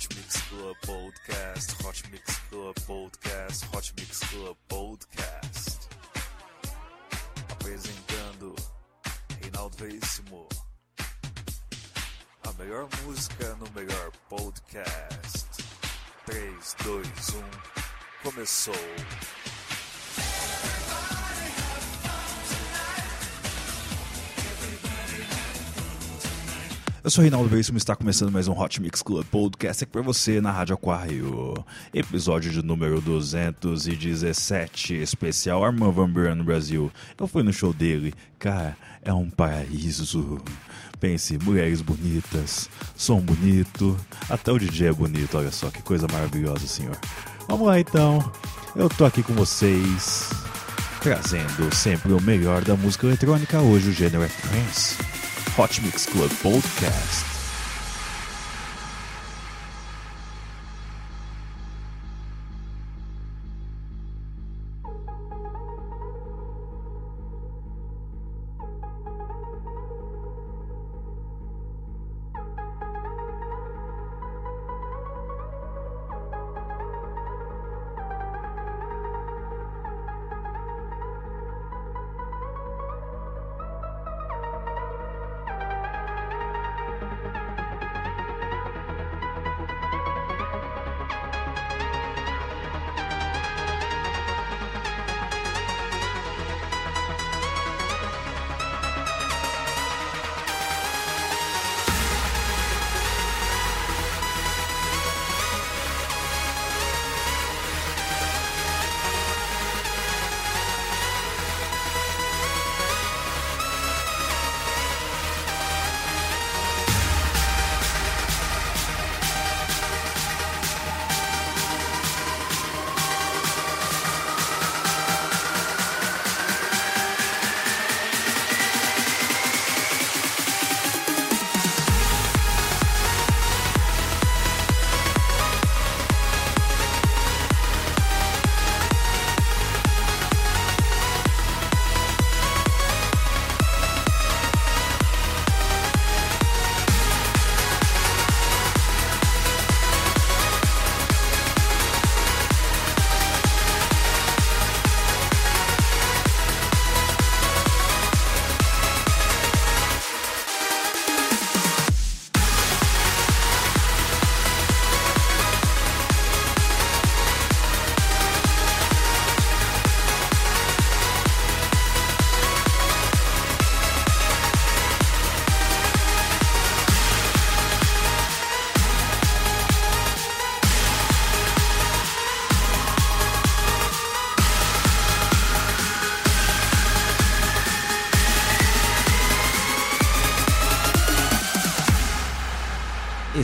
Hot Mix Club Podcast, Hot Mix Club Podcast, Hot Mix Club Podcast. Apresentando Reinaldo Veríssimo. A melhor música no melhor podcast. 3, 2, 1, começou. Eu sou Reinaldo Veríssimo e está começando mais um Hot Mix Club Podcast aqui para você na Rádio Aquário. Episódio de número 217, especial Armand Van Buren no Brasil. Eu fui no show dele, cara, é um paraíso. Pense, mulheres bonitas, som bonito, até o DJ é bonito, olha só que coisa maravilhosa, senhor. Vamos lá então, eu tô aqui com vocês, trazendo sempre o melhor da música eletrônica. Hoje o gênero é trance. Hot Mix Club Podcast.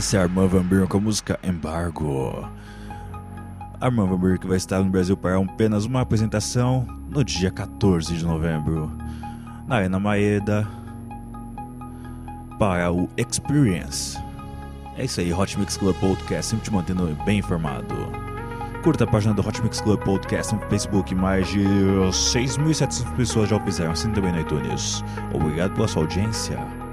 Esse é Armand Van Buren com a música Embargo. Armand Van Buren que vai estar no Brasil para apenas uma apresentação no dia 14 de novembro na Arena Maeda para o Experience. É isso aí, Hot Mix Club Podcast, sempre te mantendo bem informado. Curta a página do Hot Mix Club Podcast no Facebook, mais de 6.700 pessoas já o fizeram, assim também no iTunes. Obrigado pela sua audiência.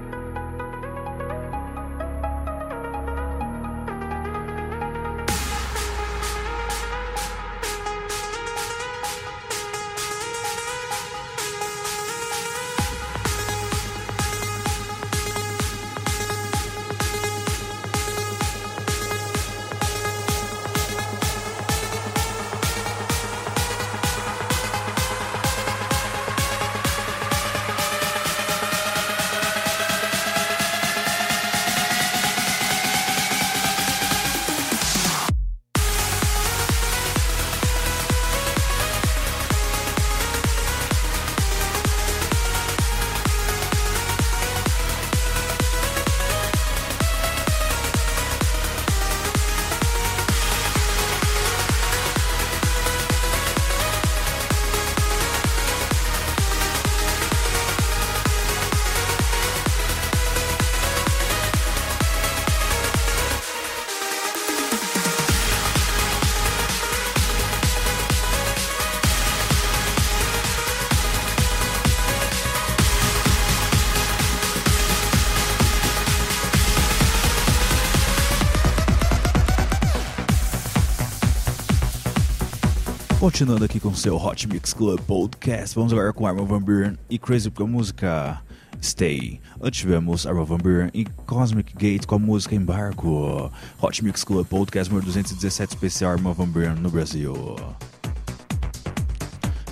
Continuando aqui com o seu Hot Mix Club Podcast, vamos agora com Armin Van Buren e Crazy com a música Stay. Antes tivemos Armin Van Buren e Cosmic Gate com a música Embargo. Hot Mix Club Podcast número 217 especial Armin Van Buren no Brasil.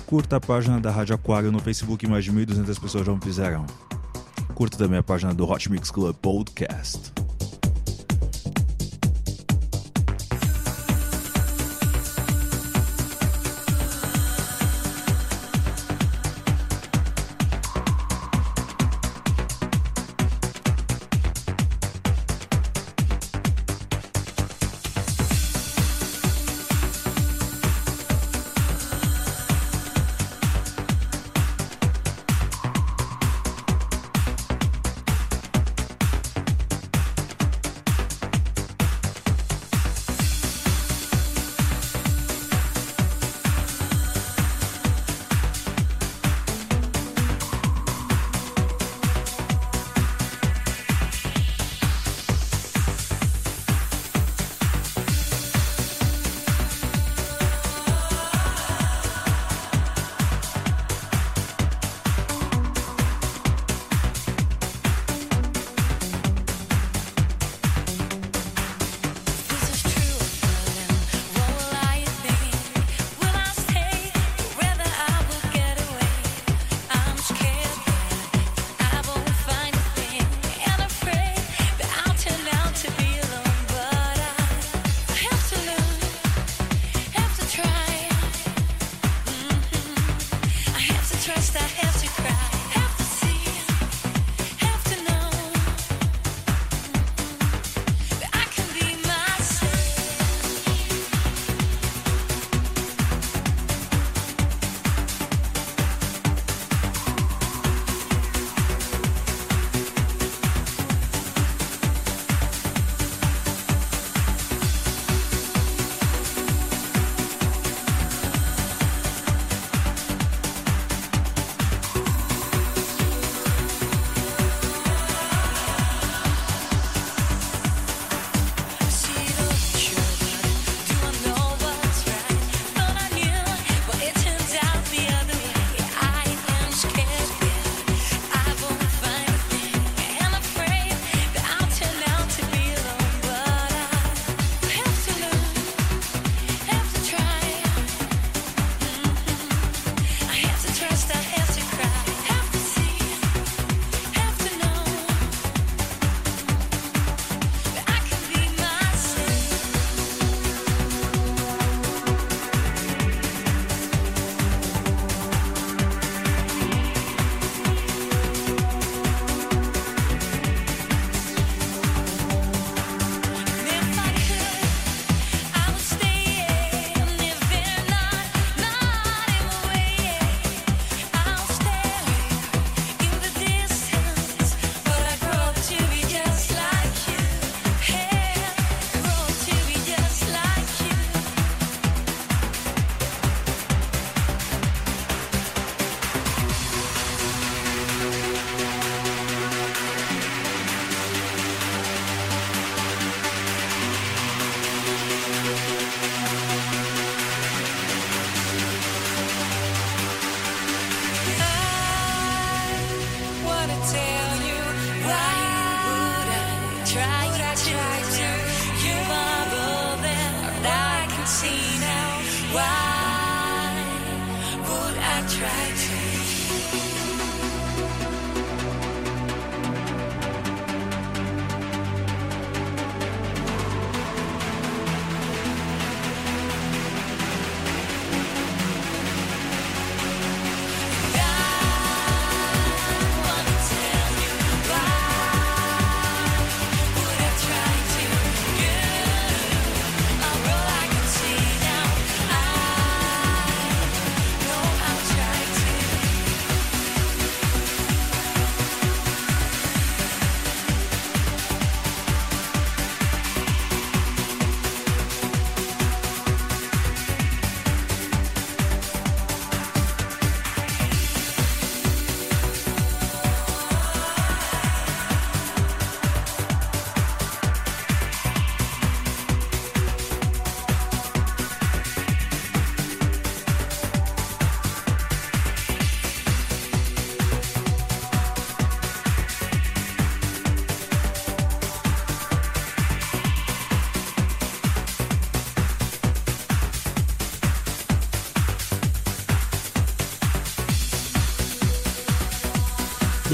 Curta a página da Rádio Aquário no Facebook, mais de 1.200 pessoas já me fizeram. Curta também a página do Hot Mix Club Podcast.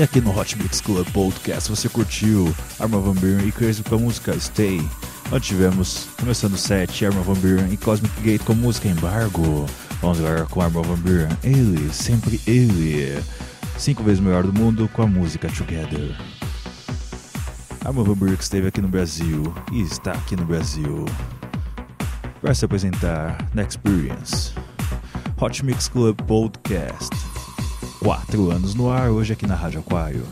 E aqui no Hot Mix Club Podcast você curtiu Arma Van Buren e Crazy com a música Stay. Onde tivemos, começando o set, Arma Van Buren e Cosmic Gate com a música Embargo. Vamos agora com Arma Van Buren, ele, sempre ele. Cinco vezes melhor do mundo com a música Together. Arma Van Buren esteve aqui no Brasil e está aqui no Brasil para se apresentar na Experience. Hot Mix Club Podcast. Quatro anos no ar, hoje aqui na Rádio Aquário.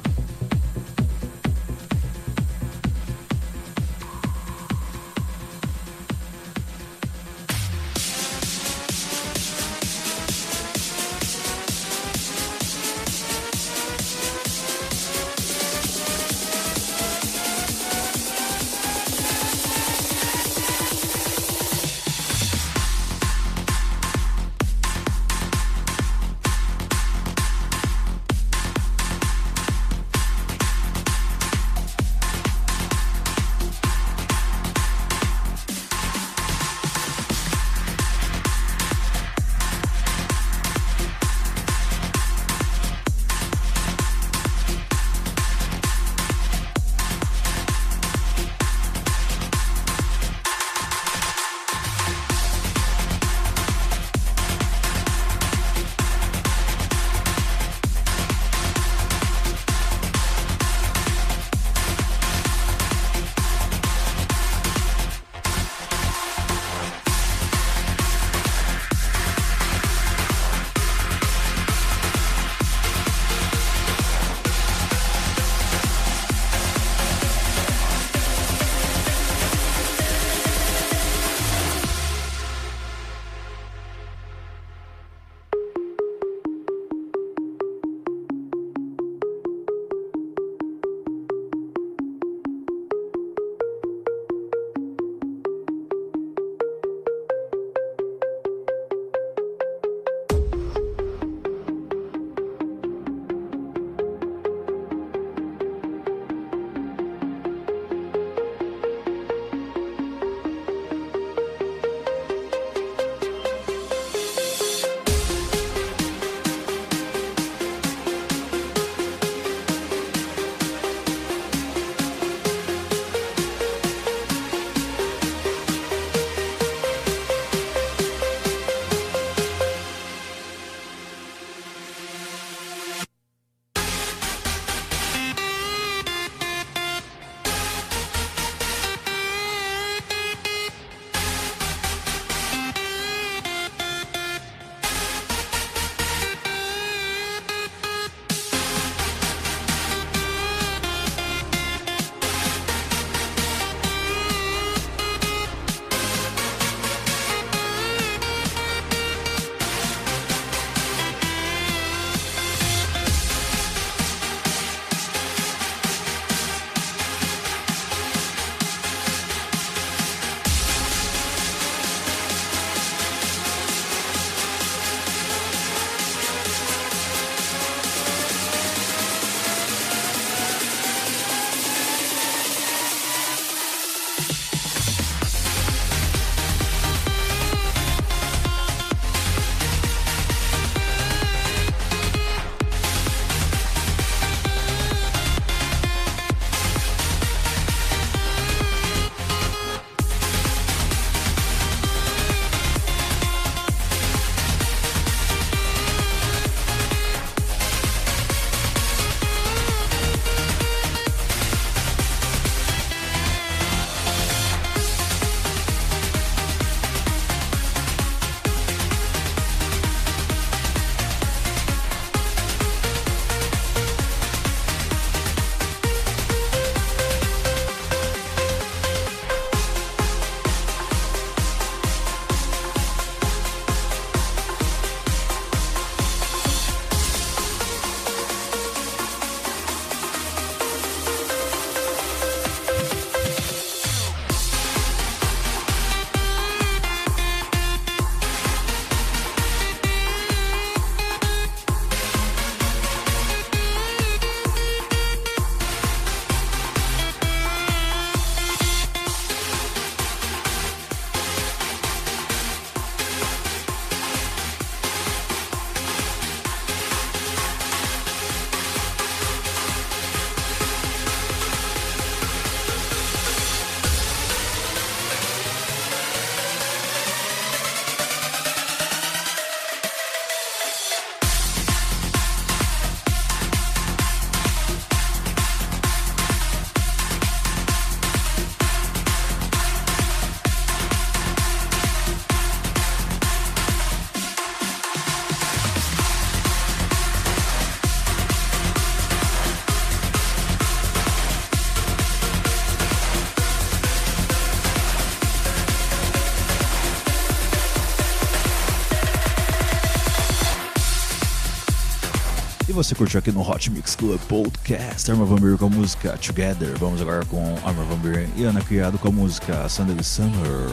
Você curtiu aqui no Hot Mix Club Podcast Arma Van Buren com a música Together. Vamos agora com Arma Van Buren e Ana Criado com a música Sunday Summer.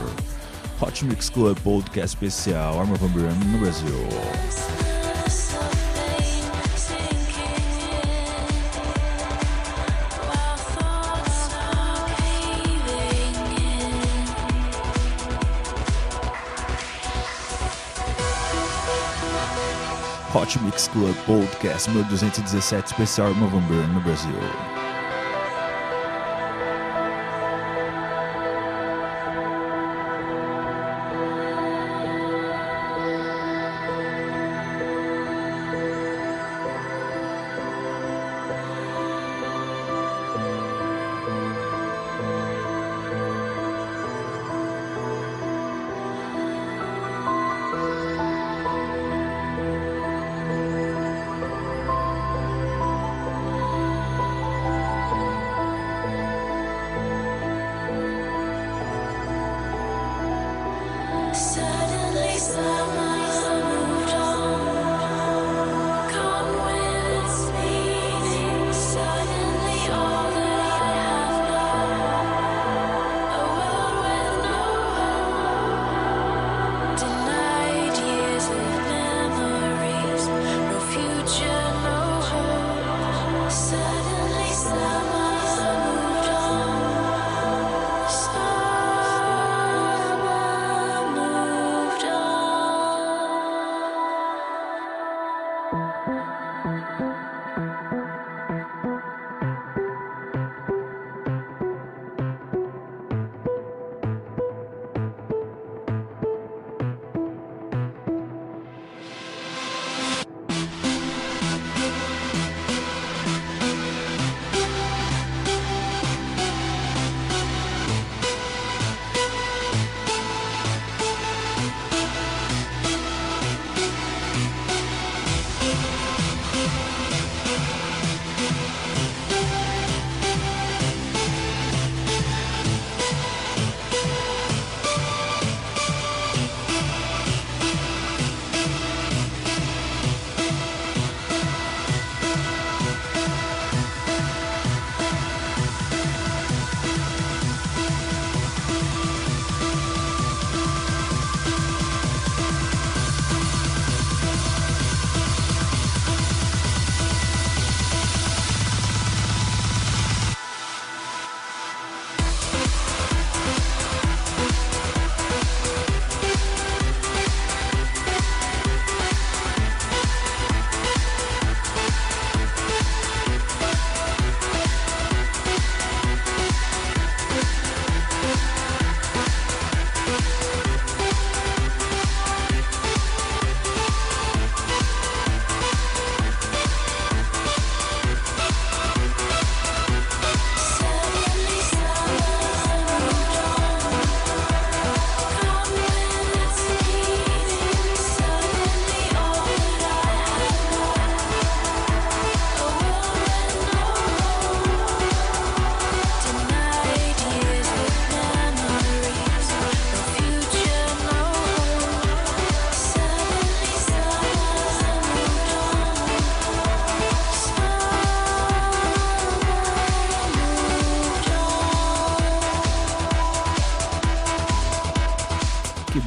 Hot Mix Club Podcast especial Arma Van Buren no Brasil. Hot Mix Club Podcast 1217 especial November no Brasil.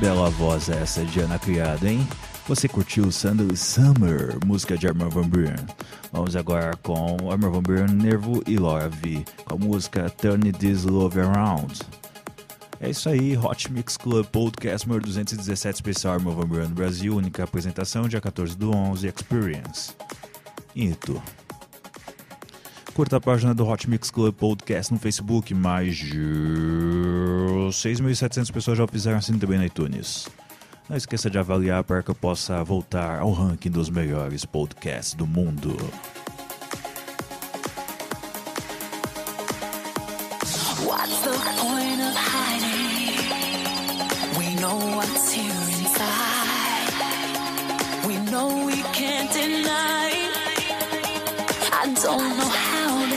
Bela voz é essa de Ana Criada, hein? Você curtiu Sunday Summer, música de Armor Van Buren. Vamos agora com Armor Van Buren, Nervo e Laura V, com a música Turn This Love Around. É isso aí, Hot Mix Club Podcast número 217 especial Armor Van Buren Brasil, única apresentação dia 14 do 11, Experience. Ito. Curta a página do Hot Mix Club Podcast no Facebook, mais de 6.700 pessoas já fizeram assim também no iTunes. Não esqueça de avaliar para que eu possa voltar ao ranking dos melhores podcasts do mundo.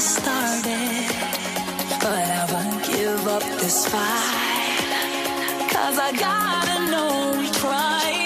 Started, but I won't give up this fight. Cause I gotta know we tried,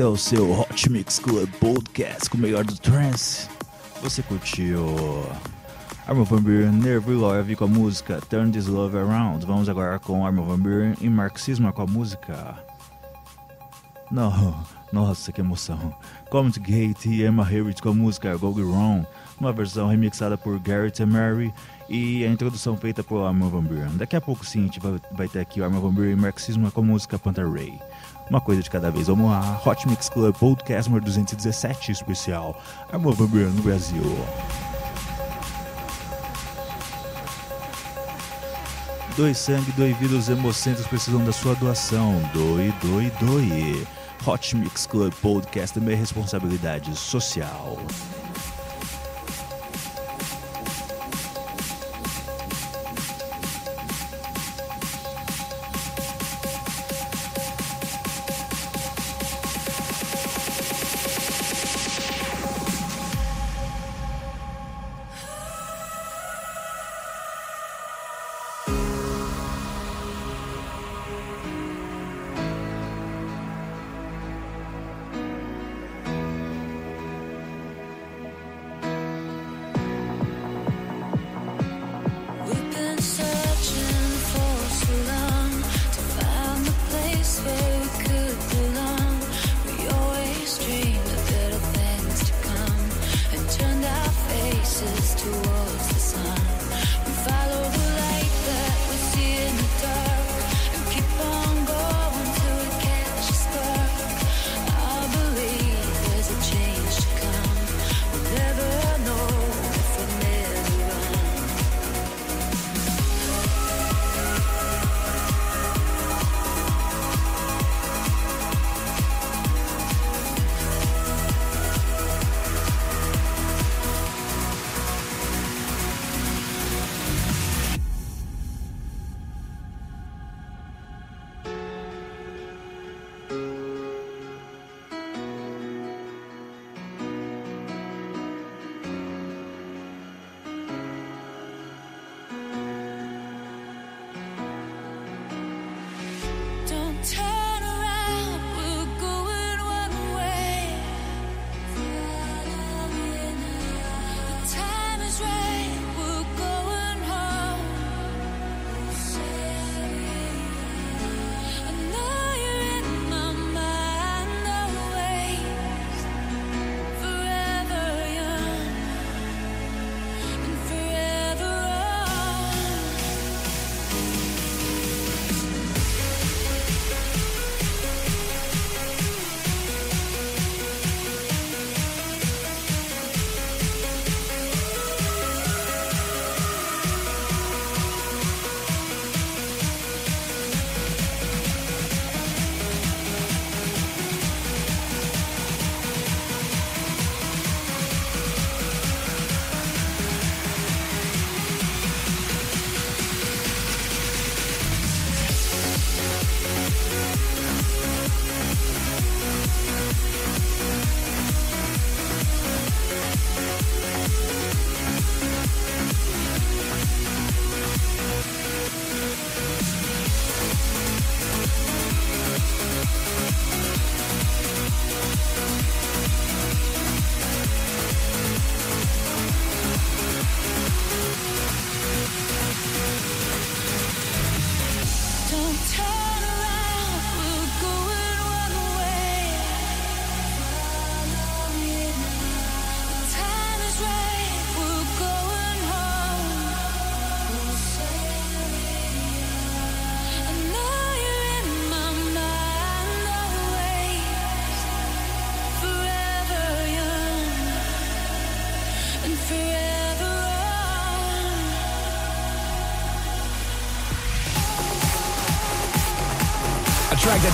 É o seu Hot Mix Club Podcast com o melhor do trance. Você curtiu Armin van Buuren, Nervo e com a música Turn This Love Around. Vamos agora com Armin van Buuren e Marxismo com a música... Não, nossa, que emoção. Comet Gate e Emma Hewitt com a música Go Get Wrong, uma versão remixada por Garrett Emery e a introdução feita por Armin van Buuren. Daqui a pouco sim, a gente vai, vai ter aqui o Armin van Buuren e Marxismo com a música Panther Ray. Uma coisa de cada vez, vamos lá. Hot Mix Club Podcast número 217 especial. Armin van Buuren no Brasil. Doe sangue, doe vida, os hemocentros precisam da sua doação. Doe, doe, doe. Hot Mix Club Podcast também é responsabilidade social.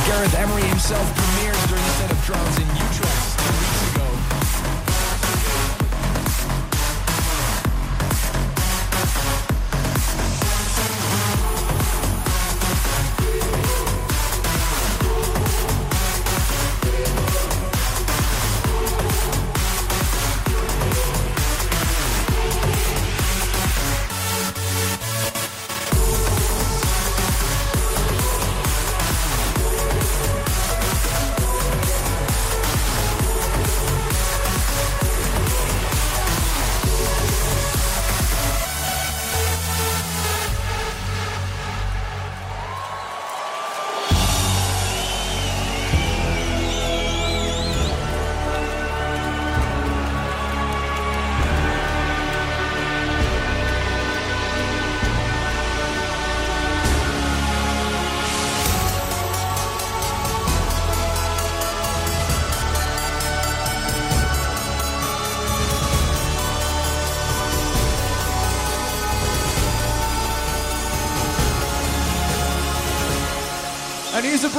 Gareth Emery himself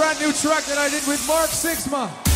brand new track that I did with Mark Sixma.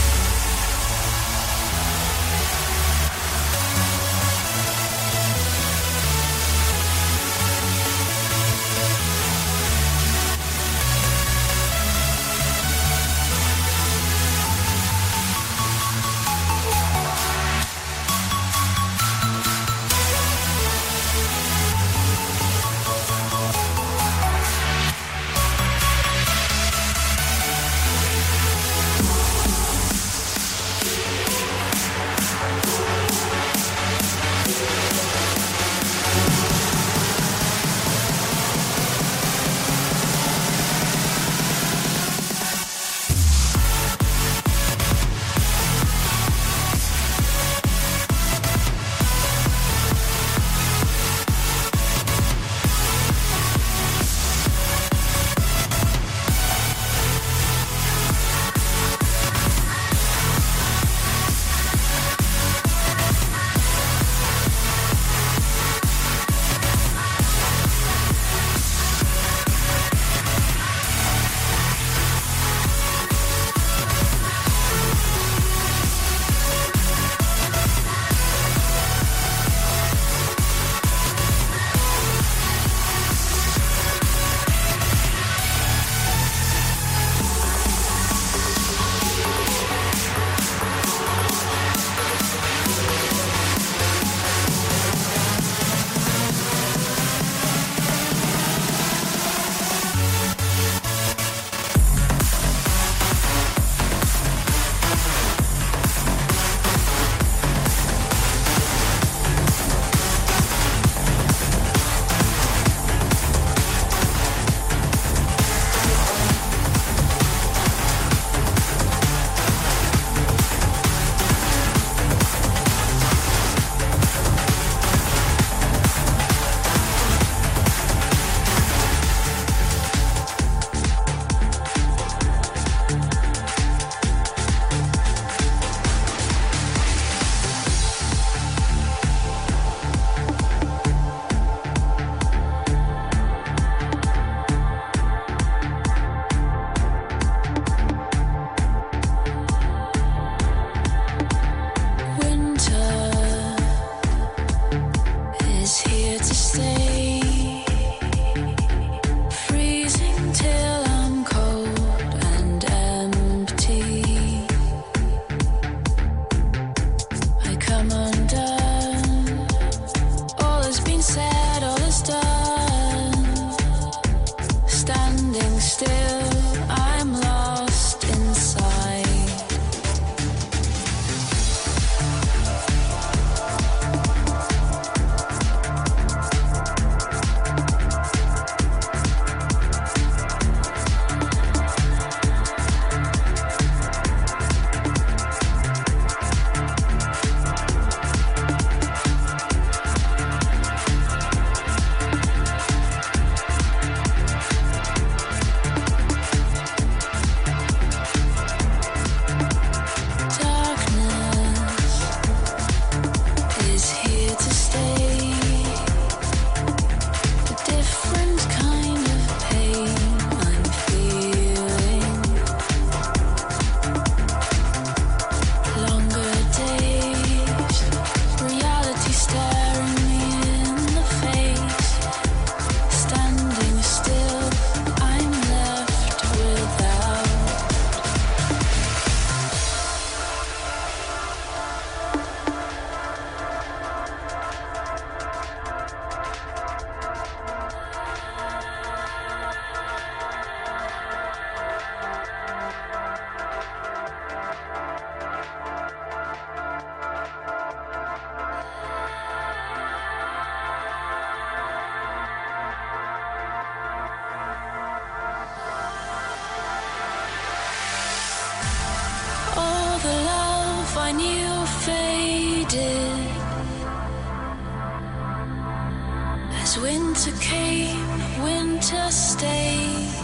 As winter came, winter stayed.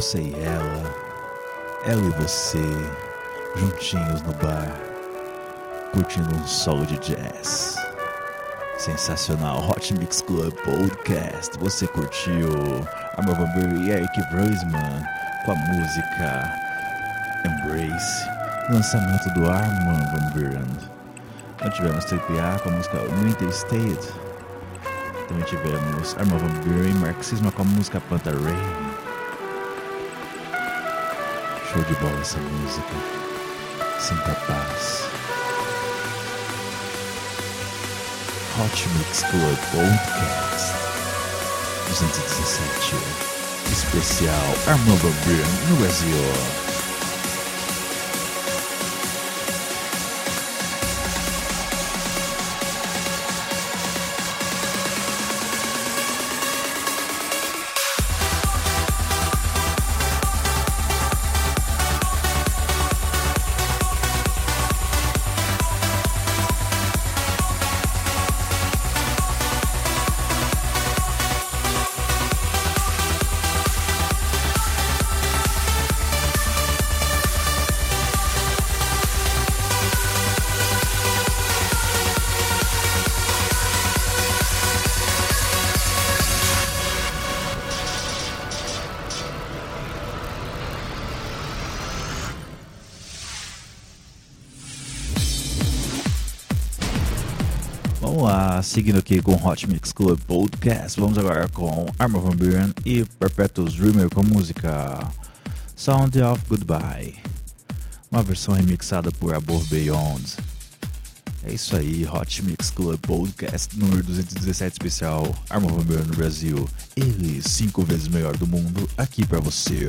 Você e ela, ela e você, juntinhos no bar, curtindo um solo de jazz. Sensacional Hot Mix Club Podcast. Você curtiu Arma Buren e Eric Breisman com a música Embrace, lançamento do Arman Van Buren. Nós tivemos Triple A com a música Winter State. Também tivemos Arma Van Buren Marxismo com a música Panta Rain. Show de bola essa música. Sinta paz. Hot Mix Club Podcast 217 Especial Armand Van Buren no Brasil. Seguindo aqui com Hot Mix Club Podcast. Vamos agora com Arma Van Buren e Perpetuous Dreamer com a música Sound of Goodbye. Uma versão remixada por Above Beyond. É isso aí, Hot Mix Club Podcast número 217 especial Arma Van Buren no Brasil. Ele, cinco vezes melhor do mundo, aqui pra você.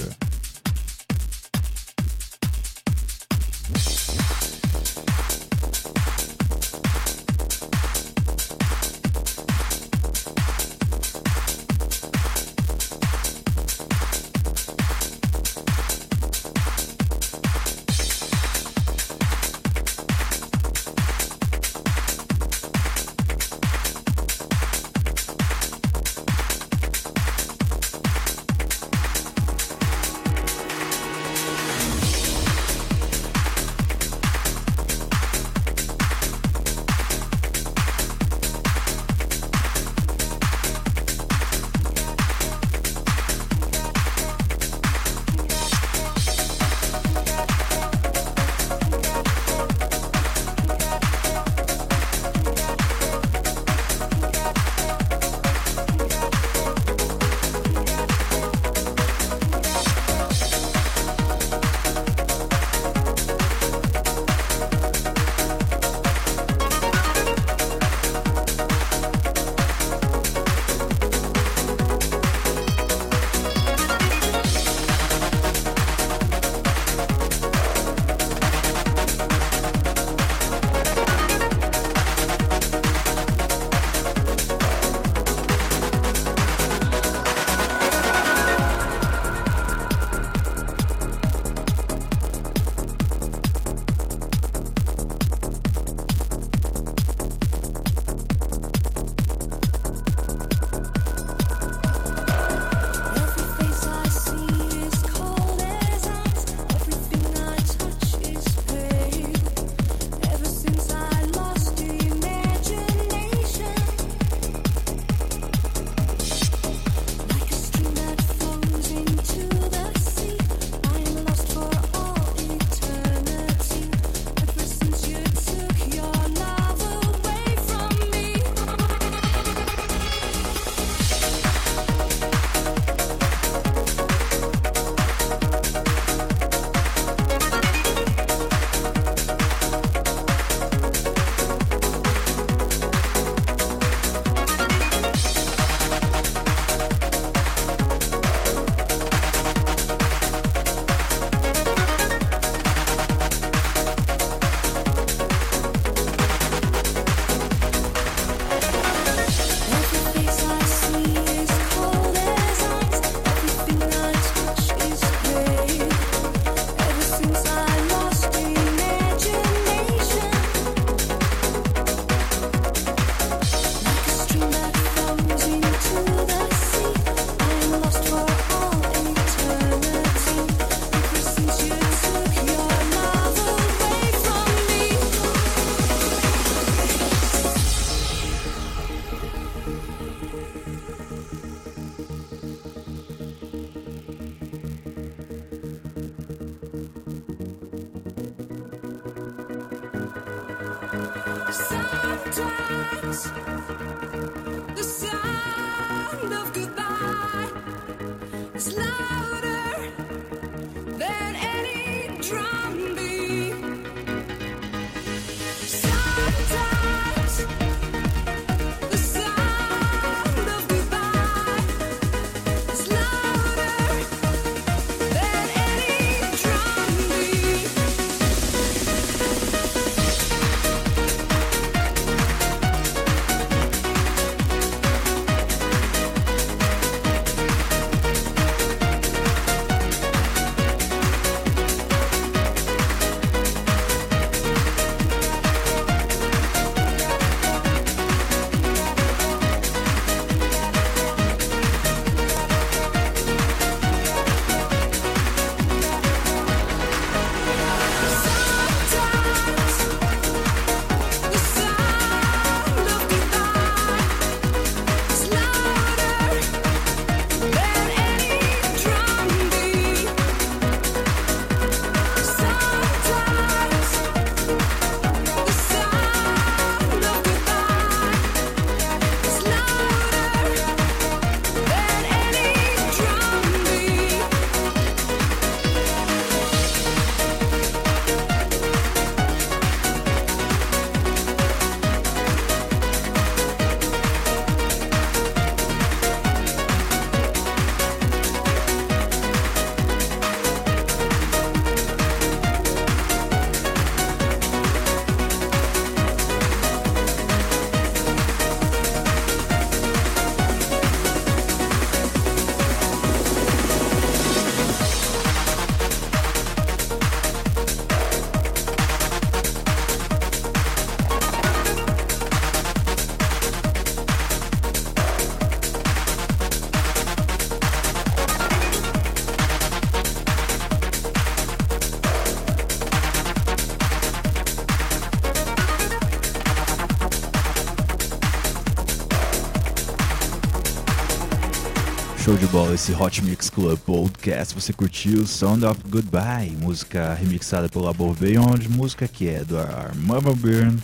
Bola esse Hot Mix Club Podcast. Você curtiu Sound of Goodbye, música remixada pelo Above Beyond, música que é do Armava Burn,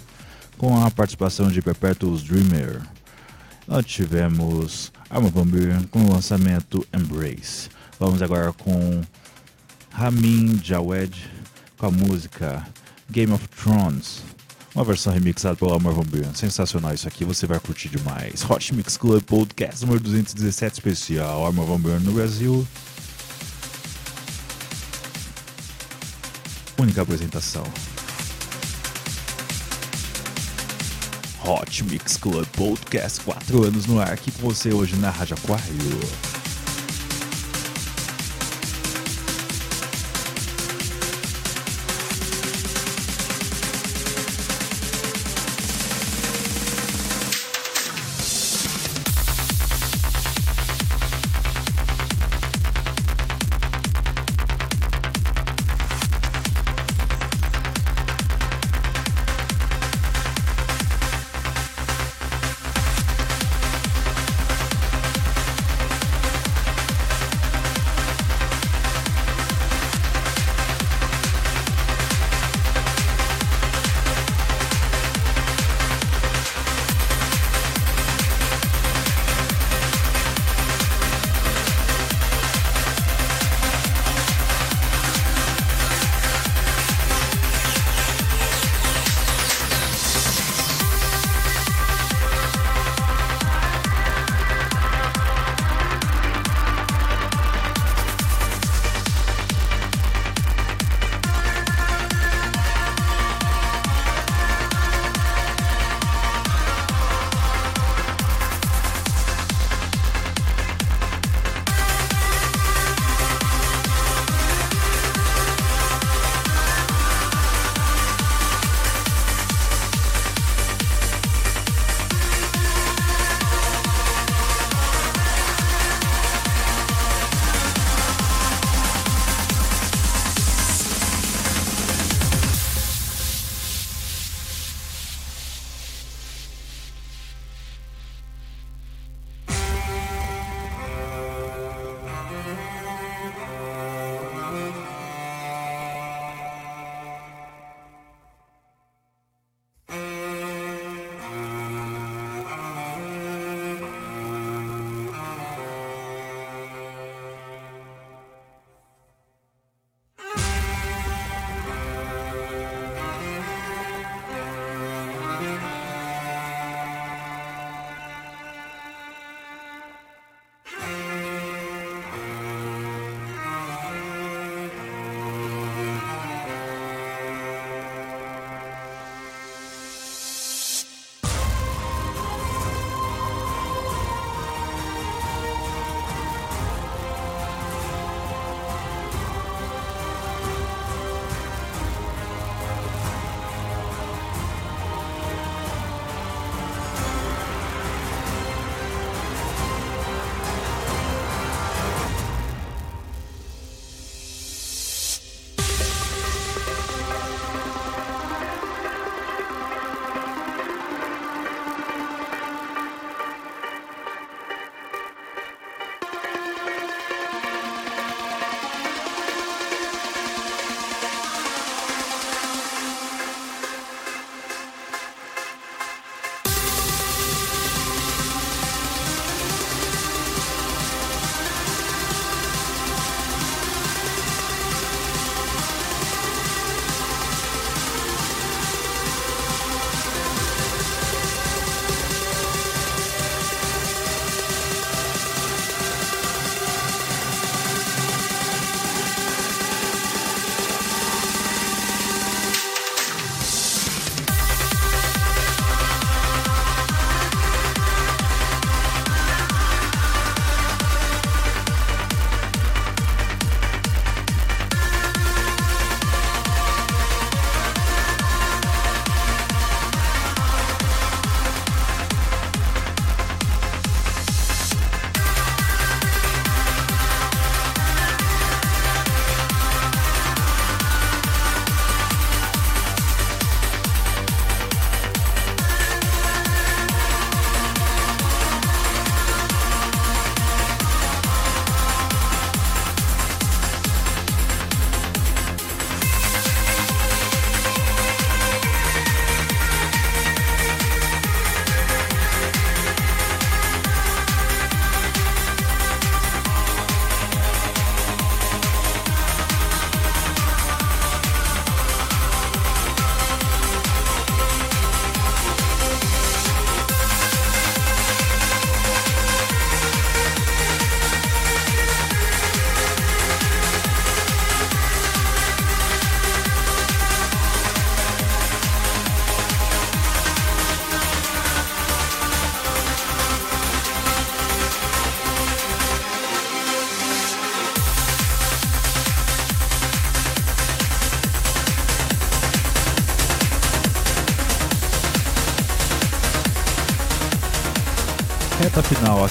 com a participação de Perpetuals Dreamer. Nós tivemos Arma Van Buren com o lançamento Embrace. Vamos agora com Ramin Jawed com a música Game of Thrones. Uma versão remixada pelo Amor Van. Sensacional isso aqui, você vai curtir demais. Hot Mix Club Podcast número 217 especial. Armor Van no Brasil. Única apresentação. Hot Mix Club Podcast, 4 anos no ar aqui com você hoje na Rádio Aquário.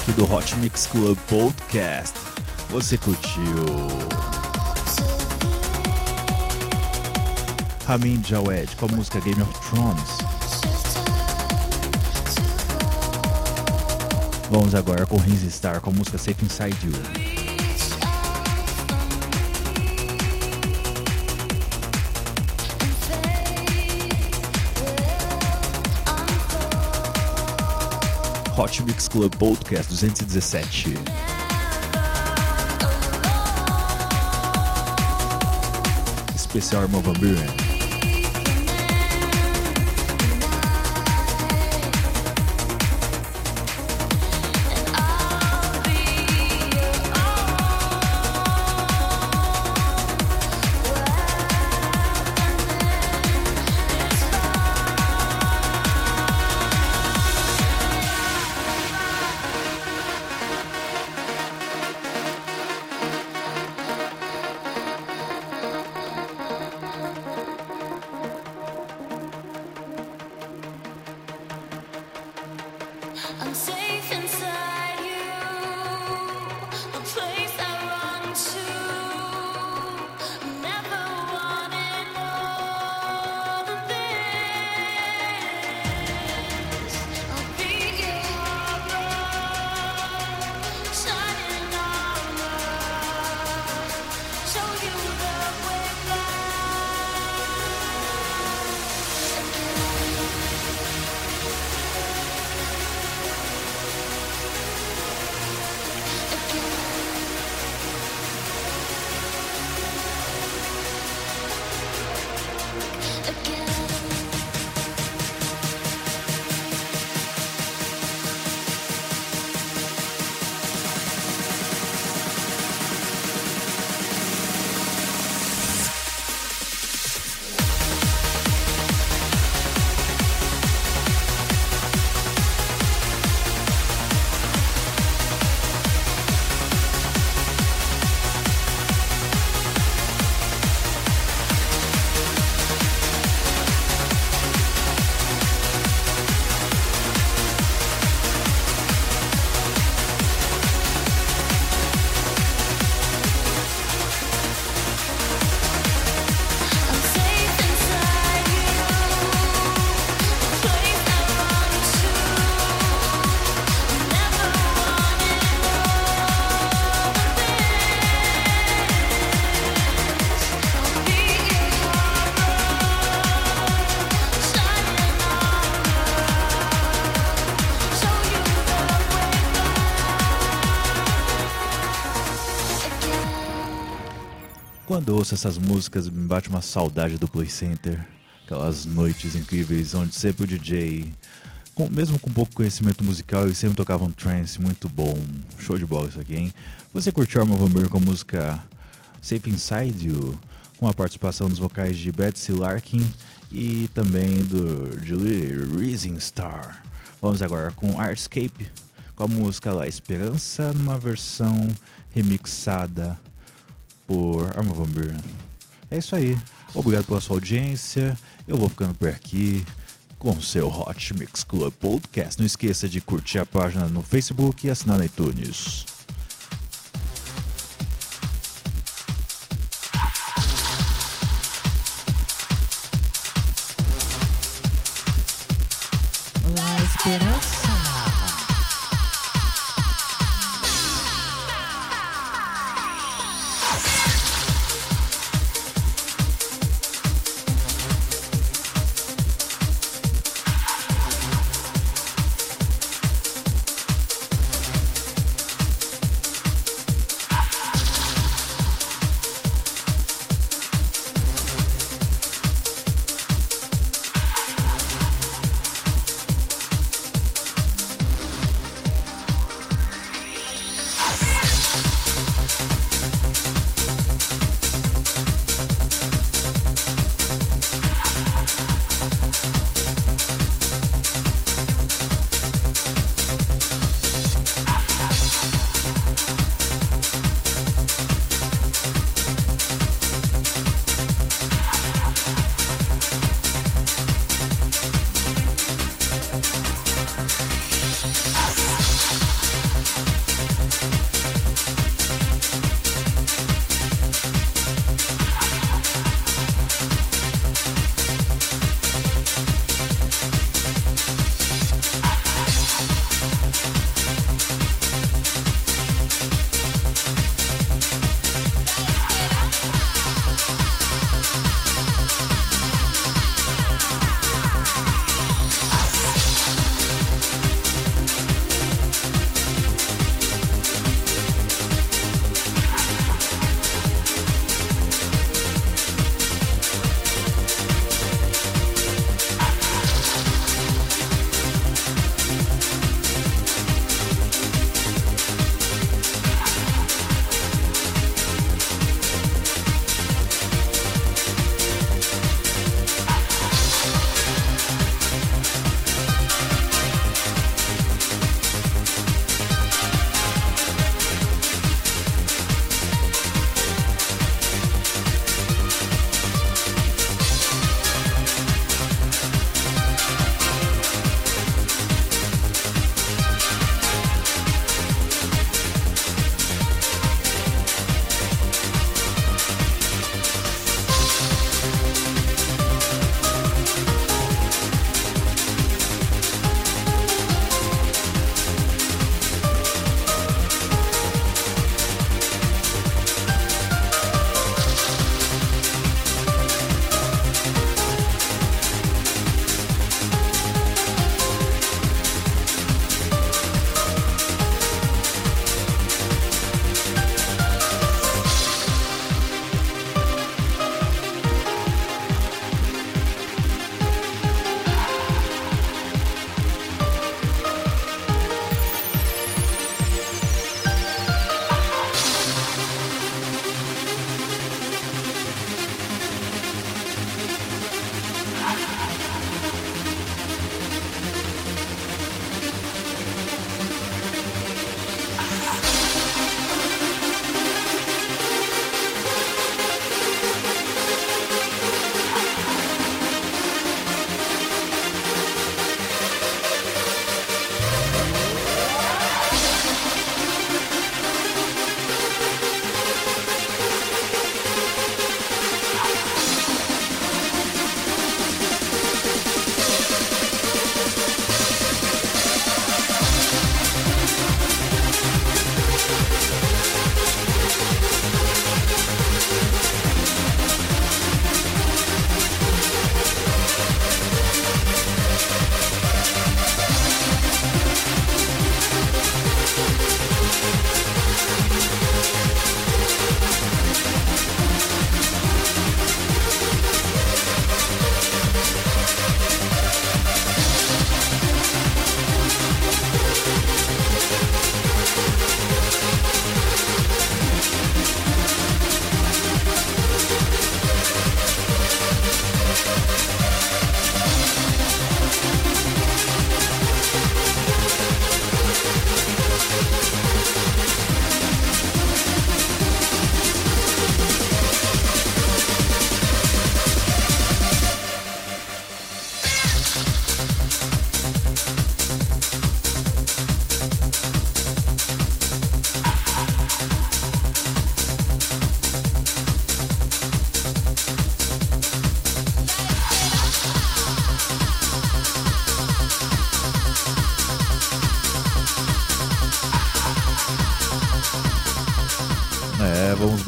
Aqui do Hot Mix Club Podcast. Você curtiu Ramin Djawed com a música Game of Thrones. Vamos agora com Rinzy Star com a música Safe Inside You. Hot Mix Club Podcast 217. Especial Irmão Van Buren. Ouço essas músicas, me bate uma saudade do Play Center. Aquelas noites incríveis onde sempre o DJ, com- mesmo com pouco conhecimento musical, ele sempre tocava um trance muito bom. Show de bola isso aqui, hein? Você curtiu Arma Van com a música Safe Inside You, com a participação dos vocais de Betsy Larkin e também do Julie Rising Star. Vamos agora com Artscape, com a música La Esperança, numa versão remixada por Arma Van. É isso aí. Obrigado pela sua audiência. Eu vou ficando por aqui com o seu Hot Mix Club Podcast. Não esqueça de curtir a página no Facebook e assinar no iTunes.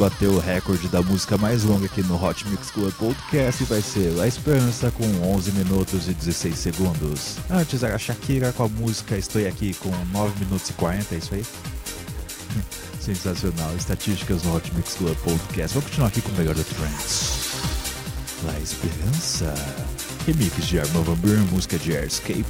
Bater o recorde da música mais longa aqui no Hot Mix Club Podcast vai ser La Esperança com 11 minutos e 16 segundos. Antes era Shakira com a música Estou Aqui com 9 minutos e 40, é isso aí? Sensacional. Estatísticas no Hot Mix Club Podcast. Vamos continuar aqui com o melhor do Trance. La Esperança. Remix de Arma Van Buren, música de Airscape.